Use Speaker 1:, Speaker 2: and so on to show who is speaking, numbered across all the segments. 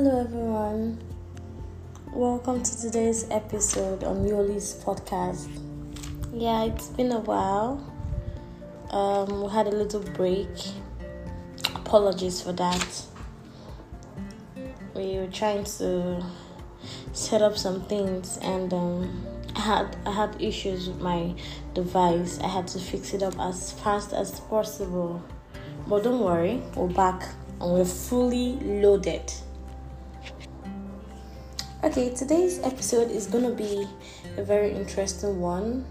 Speaker 1: Hello, everyone. Welcome to today's episode on Yoli's podcast. Yeah, it's been a while. Um, we had a little break. Apologies for that. We were trying to set up some things, and um, I had I had issues with my device. I had to fix it up as fast as possible. But don't worry, we're back and we're fully loaded. Okay, today's episode is to be a very interesting one.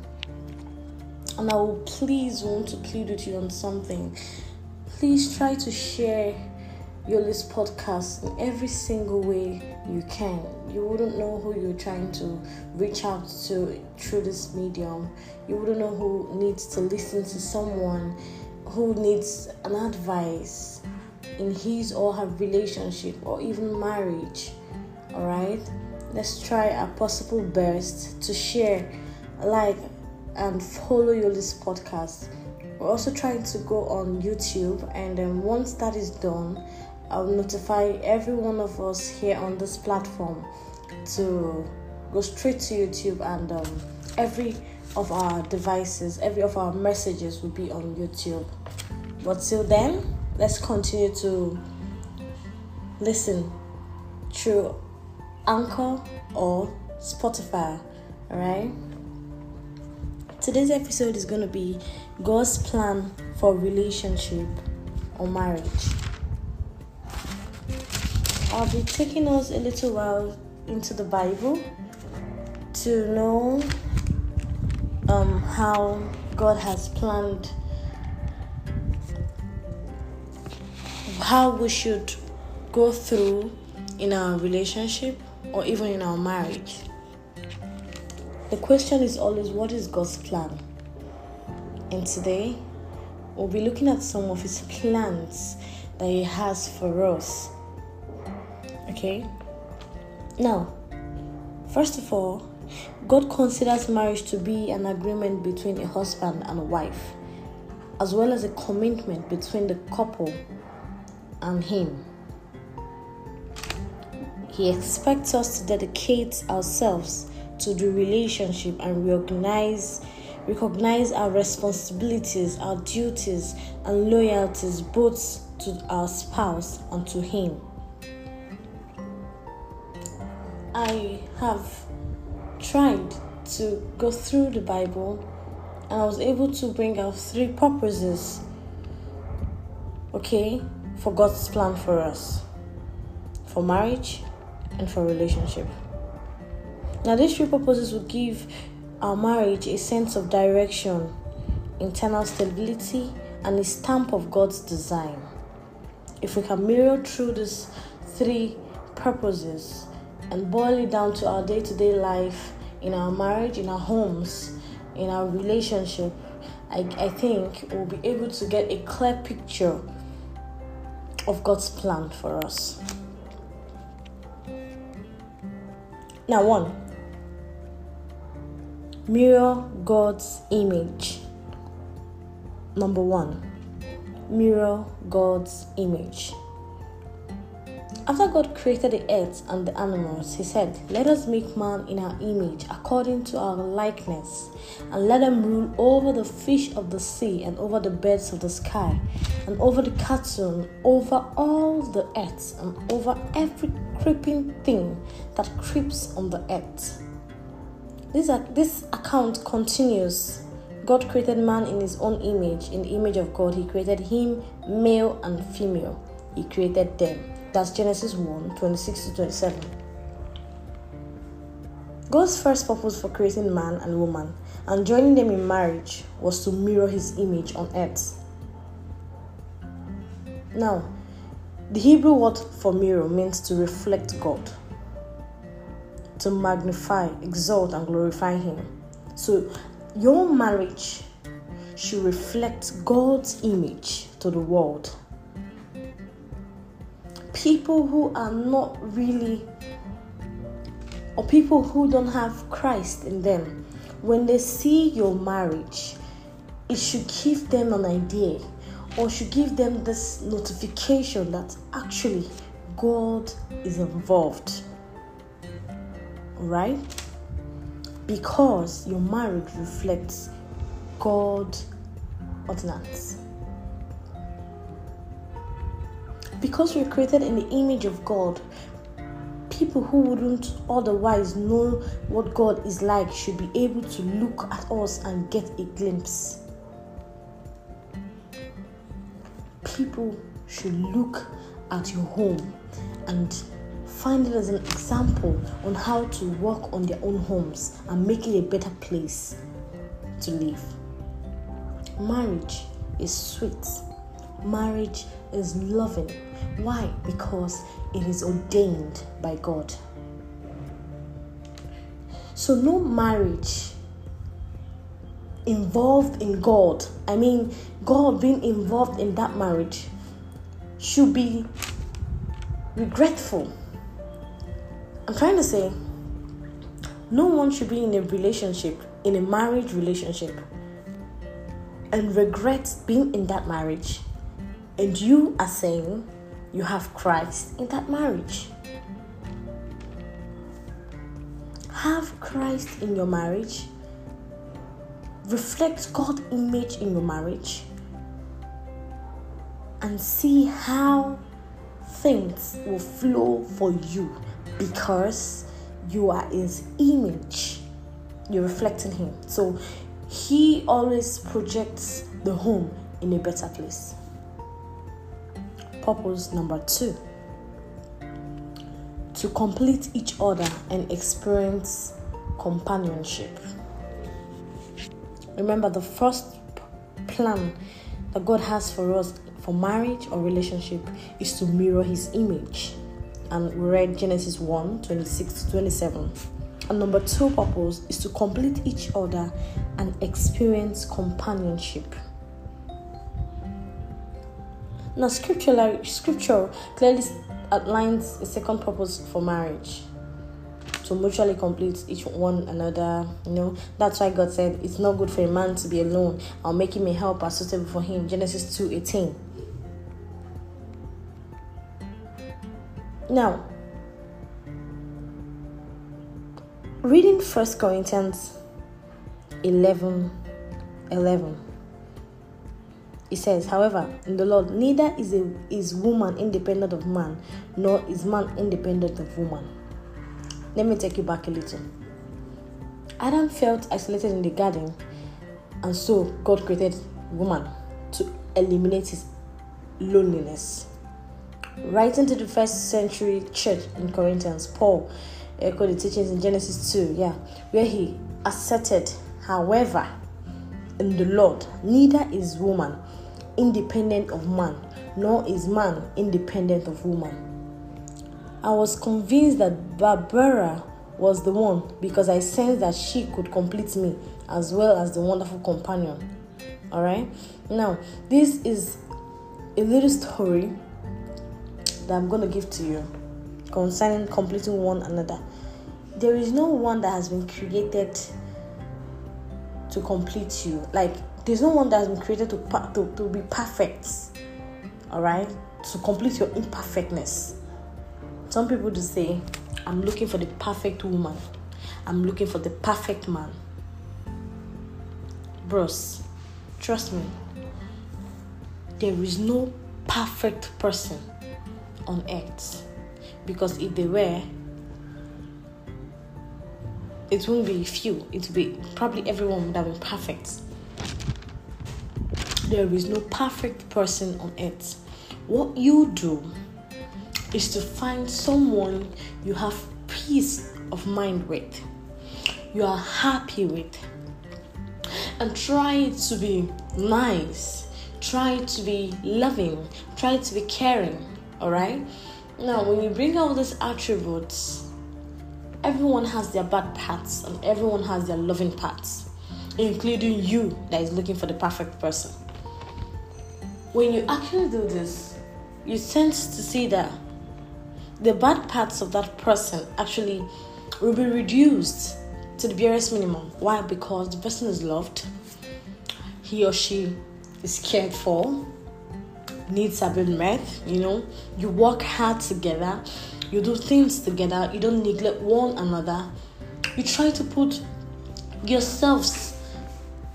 Speaker 1: And I will please want to plead with you on something. Please try to share Yoli's podcast in every single way you can. You wouldn't know who you're trying to reach out to through this medium. You wouldn't know who needs to listen to someone who needs an advice in his or her relationship or even marriage. Alright? Let's try a possible best to share, like, and follow Yoli's podcast. We're also trying to go on YouTube, and then once that is done, I'll notify every one of us here on this platform to go straight to YouTube, and um, every of our devices, every of our messages will be on YouTube. But till then, let's continue to listen through Anchor or Spotify. Alright? Today's episode is going to be God's plan for relationship or marriage. I'll be taking us a little while into the Bible to know um, how God has planned how we should go through in our relationship or even in our marriage. The question is always what is God's plan? And today we'll be looking at some of His plans that He has for us. Okay? Now, first of all, God considers marriage to be an agreement between a husband and a wife, as well as a commitment between the couple and Him. He expects us to dedicate ourselves to the relationship and recognize recognize our responsibilities, our duties and loyalties both to our spouse and to him. I have tried to go through the Bible and I was able to bring out three purposes. Okay, for God's plan for us. For marriage, and for relationship. Now, these three purposes will give our marriage a sense of direction, internal stability, and a stamp of God's design. If we can mirror through these three purposes and boil it down to our day to day life in our marriage, in our homes, in our relationship, I, I think we'll be able to get a clear picture of God's plan for us. Now, one, mirror God's image. Number one, mirror God's image. After God created the earth and the animals, He said, Let us make man in our image, according to our likeness, and let them rule over the fish of the sea, and over the birds of the sky, and over the cattle, and over all the earth, and over every creeping thing that creeps on the earth. This, this account continues. God created man in his own image. In the image of God, He created him, male and female. He created them. That's Genesis 1 26 to 27. God's first purpose for creating man and woman and joining them in marriage was to mirror His image on earth. Now, the Hebrew word for mirror means to reflect God, to magnify, exalt, and glorify Him. So, your marriage should reflect God's image to the world. People who are not really, or people who don't have Christ in them, when they see your marriage, it should give them an idea or should give them this notification that actually God is involved. Right? Because your marriage reflects God ordinance. Because we're created in the image of God, people who wouldn't otherwise know what God is like should be able to look at us and get a glimpse. People should look at your home and find it as an example on how to work on their own homes and make it a better place to live. Marriage is sweet. Marriage is loving. Why? Because it is ordained by God. So, no marriage involved in God, I mean, God being involved in that marriage, should be regretful. I'm trying to say, no one should be in a relationship, in a marriage relationship, and regret being in that marriage. And you are saying you have Christ in that marriage. Have Christ in your marriage. Reflect God's image in your marriage. And see how things will flow for you because you are His image. You're reflecting Him. So He always projects the home in a better place. Purpose number two to complete each other and experience companionship. Remember, the first plan that God has for us for marriage or relationship is to mirror His image. And we read Genesis 1 26 to 27. And number two purpose is to complete each other and experience companionship. Now, scripture, like, scripture clearly outlines a second purpose for marriage to mutually complete each one another. You know, that's why God said it's not good for a man to be alone. I'll make him a helper suitable for him. Genesis 2 18. Now, reading First Corinthians 11 11 it says, however, in the Lord, neither is a is woman independent of man, nor is man independent of woman. Let me take you back a little. Adam felt isolated in the garden, and so God created woman to eliminate his loneliness. Writing to the first century church in Corinthians, Paul echoed the teachings in Genesis 2, yeah, where he asserted, however, in the Lord, neither is woman independent of man, nor is man independent of woman. I was convinced that Barbara was the one because I sensed that she could complete me as well as the wonderful companion. Alright? Now, this is a little story that I'm going to give to you concerning completing one another. There is no one that has been created to complete you. Like, there's no one that has been created to, to, to be perfect. Alright? To complete your imperfectness. Some people just say, I'm looking for the perfect woman. I'm looking for the perfect man. Bros, trust me. There is no perfect person on earth. Because if they were, it won't be few. It would be probably everyone would have been perfect. There is no perfect person on earth. What you do is to find someone you have peace of mind with, you are happy with, and try to be nice, try to be loving, try to be caring. All right. Now, when you bring out these attributes, everyone has their bad parts and everyone has their loving parts, including you that is looking for the perfect person. When you actually do this, you tend to see that the bad parts of that person actually will be reduced to the barest minimum. Why? Because the person is loved, he or she is cared for, needs have been met, you know, you work hard together, you do things together, you don't neglect one another, you try to put yourselves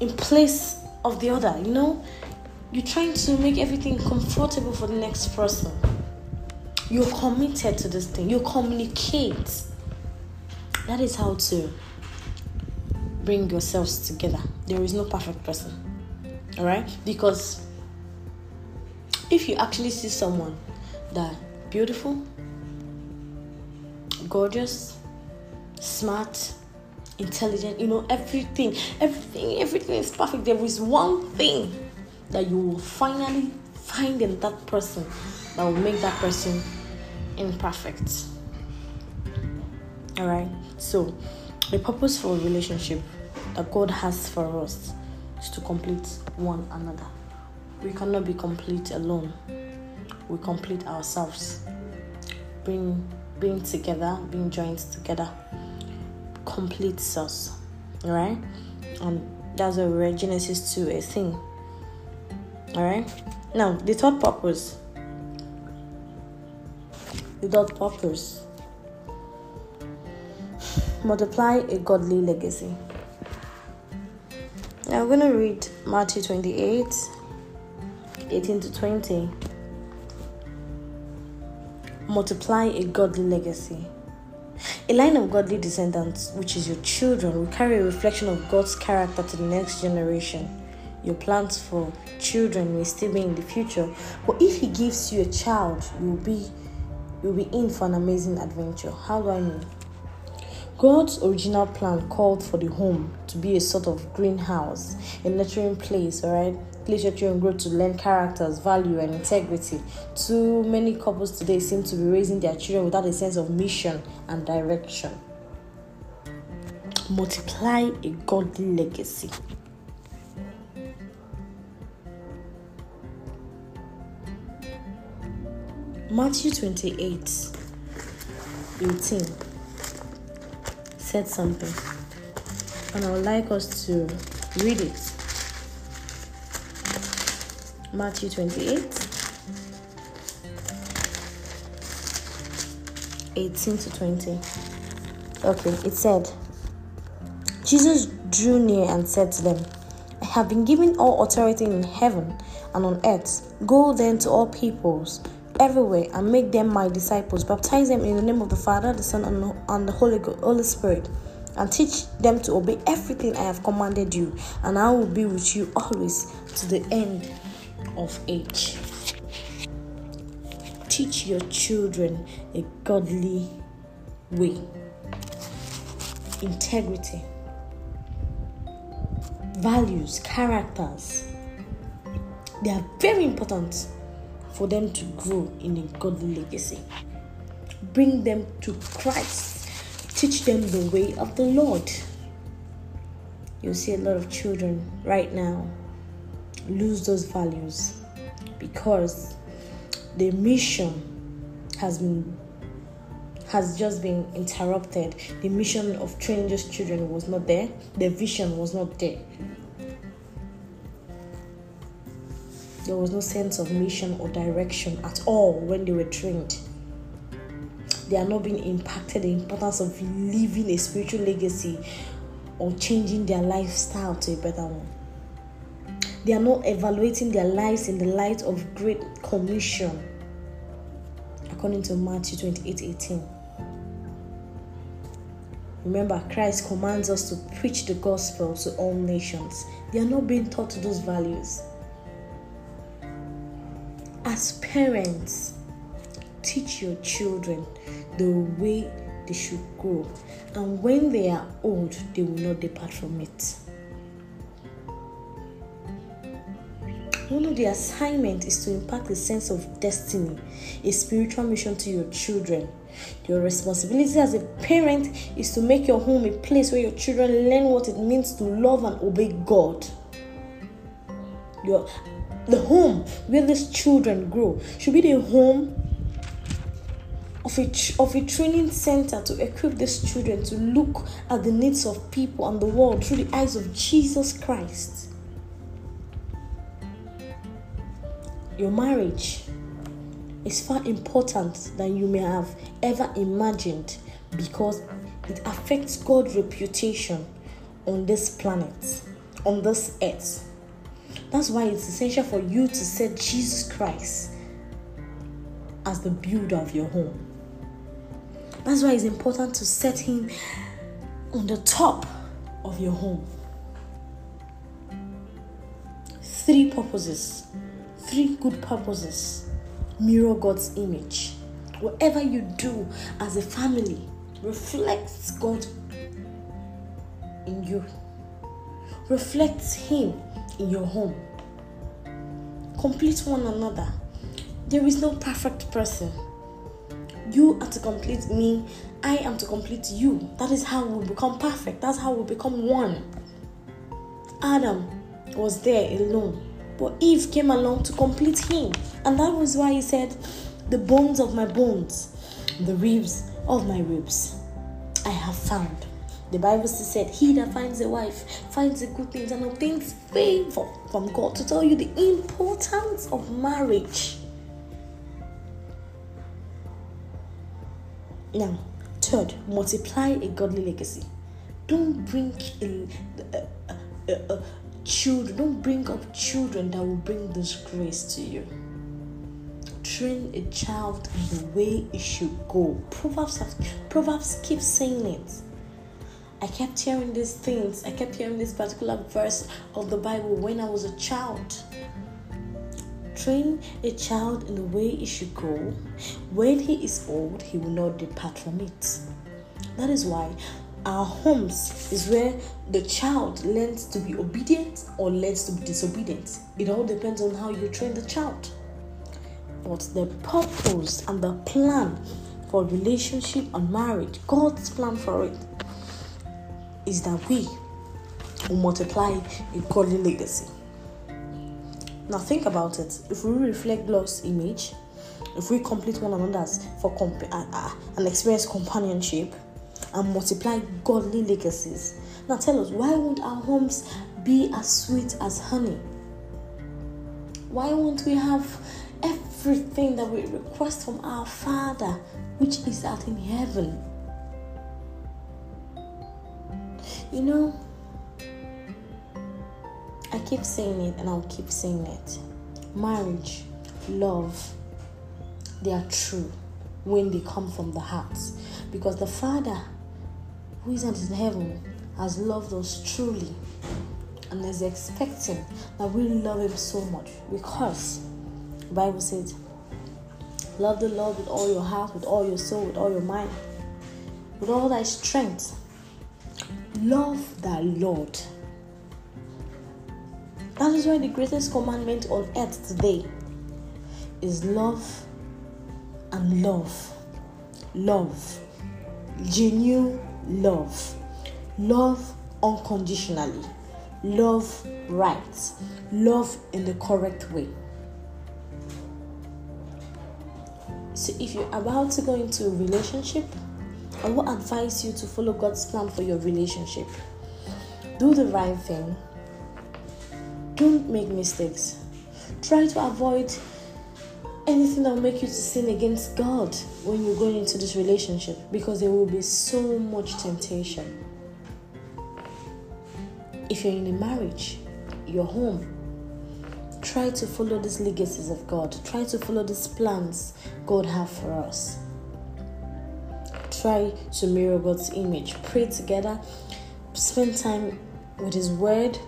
Speaker 1: in place of the other, you know, you're trying to make everything comfortable for the next person. You're committed to this thing, you communicate. That is how to bring yourselves together. There is no perfect person. All right? Because if you actually see someone that beautiful, gorgeous, smart, intelligent, you know, everything, everything, everything is perfect. There is one thing that you will finally find in that person that will make that person imperfect. All right. So, the purpose for a relationship that God has for us is to complete one another. We cannot be complete alone. We complete ourselves. Being being together, being joined together completes us. Alright? And that's a Genesis 2 a thing. Alright? Now the third purpose. The third purpose. Multiply a godly legacy. Now we're gonna read Matthew 28 18 to 20. Multiply a godly legacy. A line of godly descendants, which is your children, will carry a reflection of God's character to the next generation. Your plans for children may still be in the future, but if He gives you a child, you'll be you'll be in for an amazing adventure. How do I mean? God's original plan called for the home to be a sort of greenhouse, a nurturing place, alright? Place your children grow to learn characters, value, and integrity. Too many couples today seem to be raising their children without a sense of mission and direction. Multiply a godly legacy. Matthew 28 18 said something, and I would like us to read it. Matthew 28 18 to 20. Okay, it said, Jesus drew near and said to them, I have been given all authority in heaven and on earth. Go then to all peoples everywhere and make them my disciples. Baptize them in the name of the Father, the Son, and the Holy, Holy Spirit. And teach them to obey everything I have commanded you, and I will be with you always to the end of age. Teach your children a godly way, integrity, values, characters. They are very important for them to grow in a godly legacy. Bring them to Christ. Teach them the way of the Lord. You see a lot of children right now lose those values because the mission has been has just been interrupted. The mission of training those children was not there. The vision was not there. There was no sense of mission or direction at all when they were trained. They are not being impacted the importance of leaving a spiritual legacy or changing their lifestyle to a better one. They are not evaluating their lives in the light of great commission. According to Matthew 28 18. Remember, Christ commands us to preach the gospel to all nations. They are not being taught those values as parents, teach your children the way they should grow, and when they are old, they will not depart from it. One of the assignments is to impact a sense of destiny, a spiritual mission to your children. Your responsibility as a parent is to make your home a place where your children learn what it means to love and obey God. Your the home where these children grow should be the home of a, of a training center to equip these children to look at the needs of people and the world through the eyes of Jesus Christ. your marriage is far important than you may have ever imagined because it affects God's reputation on this planet, on this earth. That's why it's essential for you to set Jesus Christ as the builder of your home. That's why it's important to set Him on the top of your home. Three purposes, three good purposes mirror God's image. Whatever you do as a family reflects God in you, reflects Him in your home. Complete one another. There is no perfect person. You are to complete me, I am to complete you. That is how we become perfect. That's how we become one. Adam was there alone, but Eve came along to complete him. And that was why he said, The bones of my bones, the ribs of my ribs, I have found. The Bible said, He that finds a wife finds the good things and obtains favor from God to tell you the importance of marriage. Now, third, multiply a godly legacy. Don't bring in, a, a, a, children, don't bring up children that will bring disgrace to you. Train a child in the way it should go. Proverbs, Proverbs keep saying it. I kept hearing these things. I kept hearing this particular verse of the Bible when I was a child. Train a child in the way he should go. When he is old, he will not depart from it. That is why our homes is where the child learns to be obedient or learns to be disobedient. It all depends on how you train the child. But the purpose and the plan for relationship and marriage, God's plan for it, is that we will multiply a godly legacy. Now think about it. If we reflect God's image, if we complete one another's for comp- uh, uh, experience companionship and multiply godly legacies. Now tell us, why won't our homes be as sweet as honey? Why won't we have everything that we request from our Father, which is out in heaven? You know, I keep saying it and I'll keep saying it. Marriage, love, they are true when they come from the heart. Because the Father who is in heaven has loved us truly and is expecting that we love him so much because the Bible says, Love the Lord with all your heart, with all your soul, with all your mind, with all thy strength. Love thy Lord that is why the greatest commandment on earth today is love and love. Love. Genuine love. Love unconditionally. Love right. Love in the correct way. So if you're about to go into a relationship, I will advise you to follow God's plan for your relationship. Do the right thing don't make mistakes. Try to avoid anything that will make you to sin against God when you're going into this relationship because there will be so much temptation. If you're in a marriage, your home, try to follow these legacies of God. Try to follow these plans God have for us. Try to mirror God's image. Pray together. Spend time with His Word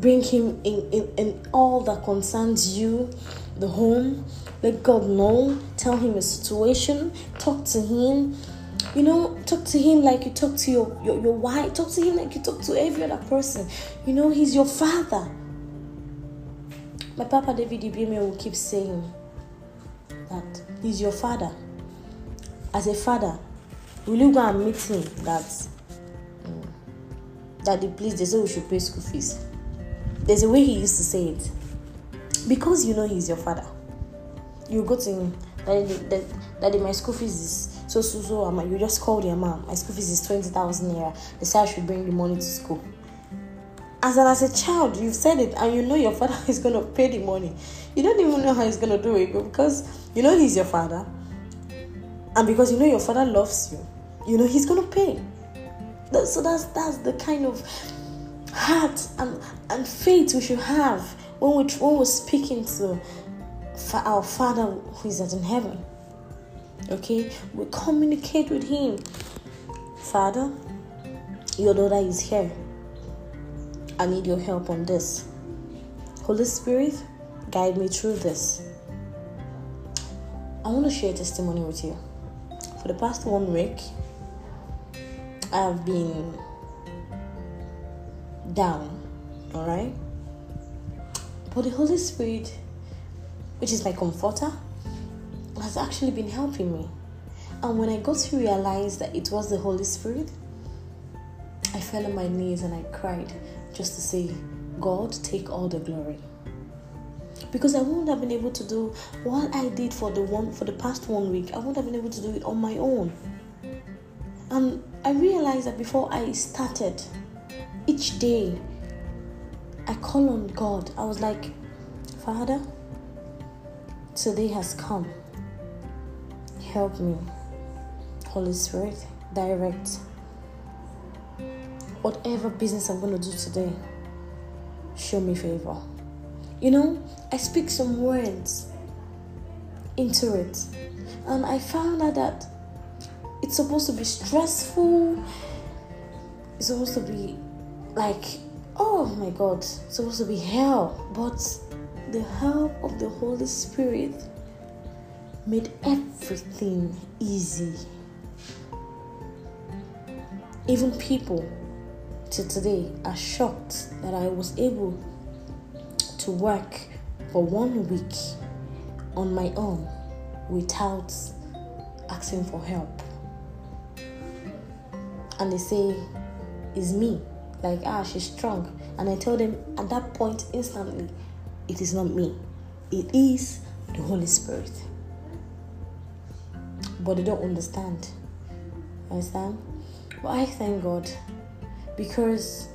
Speaker 1: bring him in, in, in all that concerns you, the home. Let God know. Tell him a situation. Talk to him. You know, talk to him like you talk to your, your, your wife. Talk to him like you talk to every other person. You know, he's your father. My Papa David Ibiyeomie will keep saying that he's your father. As a father, will you go and meet him that um, that the please they say we should pay school fees? There's a way he used to say it. Because you know he's your father, you go to him, Daddy, daddy, daddy my school fees is so so so. Um, you just call your mom. My school fees is 20,000 naira. They say I should bring the money to school. as an as a child, you've said it, and you know your father is gonna pay the money. You don't even know how he's gonna do it, because you know he's your father, and because you know your father loves you, you know he's gonna pay. So that's that's the kind of heart and, and faith we should have when we when we're speaking to our Father who is in heaven. Okay, we communicate with Him. Father, your daughter is here. I need your help on this. Holy Spirit, guide me through this. I want to share testimony with you. For the past one week, I have been down, all right? But the Holy Spirit, which is my comforter, has actually been helping me. And when I got to realize that it was the Holy Spirit, I fell on my knees and I cried just to say, God, take all the glory. Because I wouldn't have been able to do what I did for the one for the past one week. I wouldn't have been able to do it on my own. And I realized that before I started, each day I call on God. I was like, Father, today has come. Help me. Holy Spirit, direct whatever business I'm going to do today, show me favor. You know, I speak some words into it, and I found out that it's supposed to be stressful, it's supposed to be like, oh my god, it's supposed to be hell, but the help of the Holy Spirit made everything easy. Even people till today are shocked that I was able to work for one week on my own without asking for help. And they say, It's me. Like, ah, she's strong. And I tell them at that point instantly, it is not me, it is the Holy Spirit. But they don't understand. Understand? But I thank God because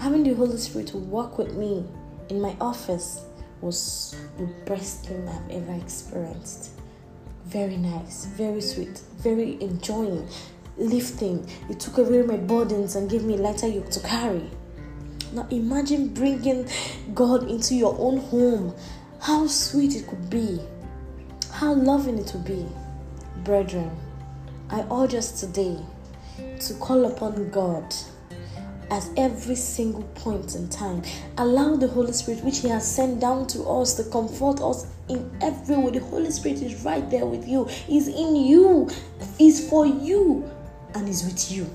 Speaker 1: having the Holy Spirit to work with me in my office was the best thing I've ever experienced. Very nice, very sweet, very enjoying, lifting. It took away my burdens and gave me lighter yoke to carry. Now imagine bringing God into your own home. How sweet it could be. How loving it would be. Brethren, I urge us today to call upon God at every single point in time. Allow the Holy Spirit, which He has sent down to us, to comfort us in every way. The Holy Spirit is right there with you, He's in you, He's for you, and is with you.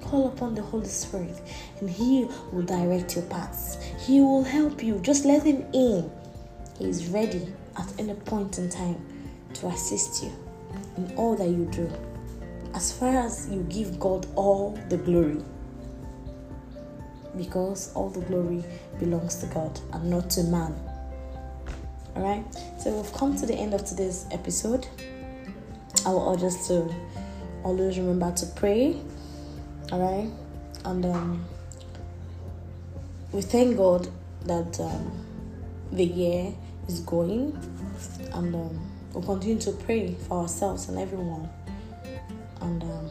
Speaker 1: Call upon the Holy Spirit, and He will direct your paths. He will help you. Just let Him in. He is ready at any point in time to assist you in all that you do as far as you give God all the glory. Because all the glory belongs to God and not to man. Alright, so we've come to the end of today's episode. I will urge us to always remember to pray. Alright, and um, we thank God that um, the year is going, and um, we'll continue to pray for ourselves and everyone and um,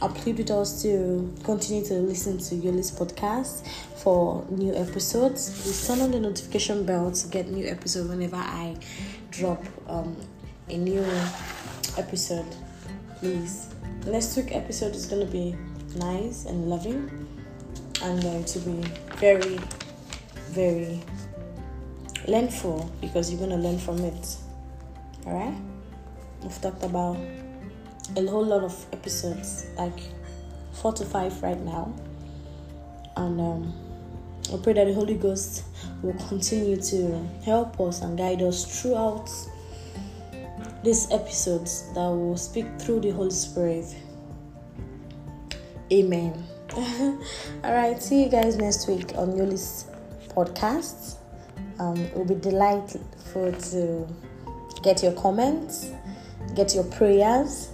Speaker 1: I plead with us to continue to listen to Yoli's podcast for new episodes. Please turn on the notification bell to get new episodes whenever I drop um, a new episode. Please. Next week episode is gonna be nice and loving, and going to be very, very learnful because you're gonna learn from it. All right. We've talked about a whole lot of episodes, like four to five right now. And um, I pray that the Holy Ghost will continue to help us and guide us throughout these episodes that will speak through the Holy Spirit. Amen. All right, see you guys next week on Yoli's podcast. Um, it will be delightful to get your comments, get your prayers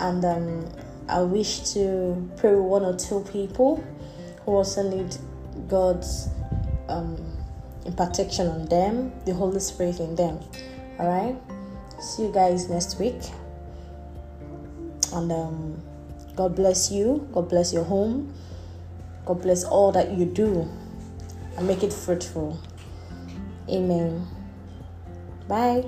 Speaker 1: and um, I wish to pray with one or two people who also need God's um, protection on them, the Holy Spirit in them. All right. See you guys next week. And um, God bless you. God bless your home. God bless all that you do and make it fruitful. Amen. Bye.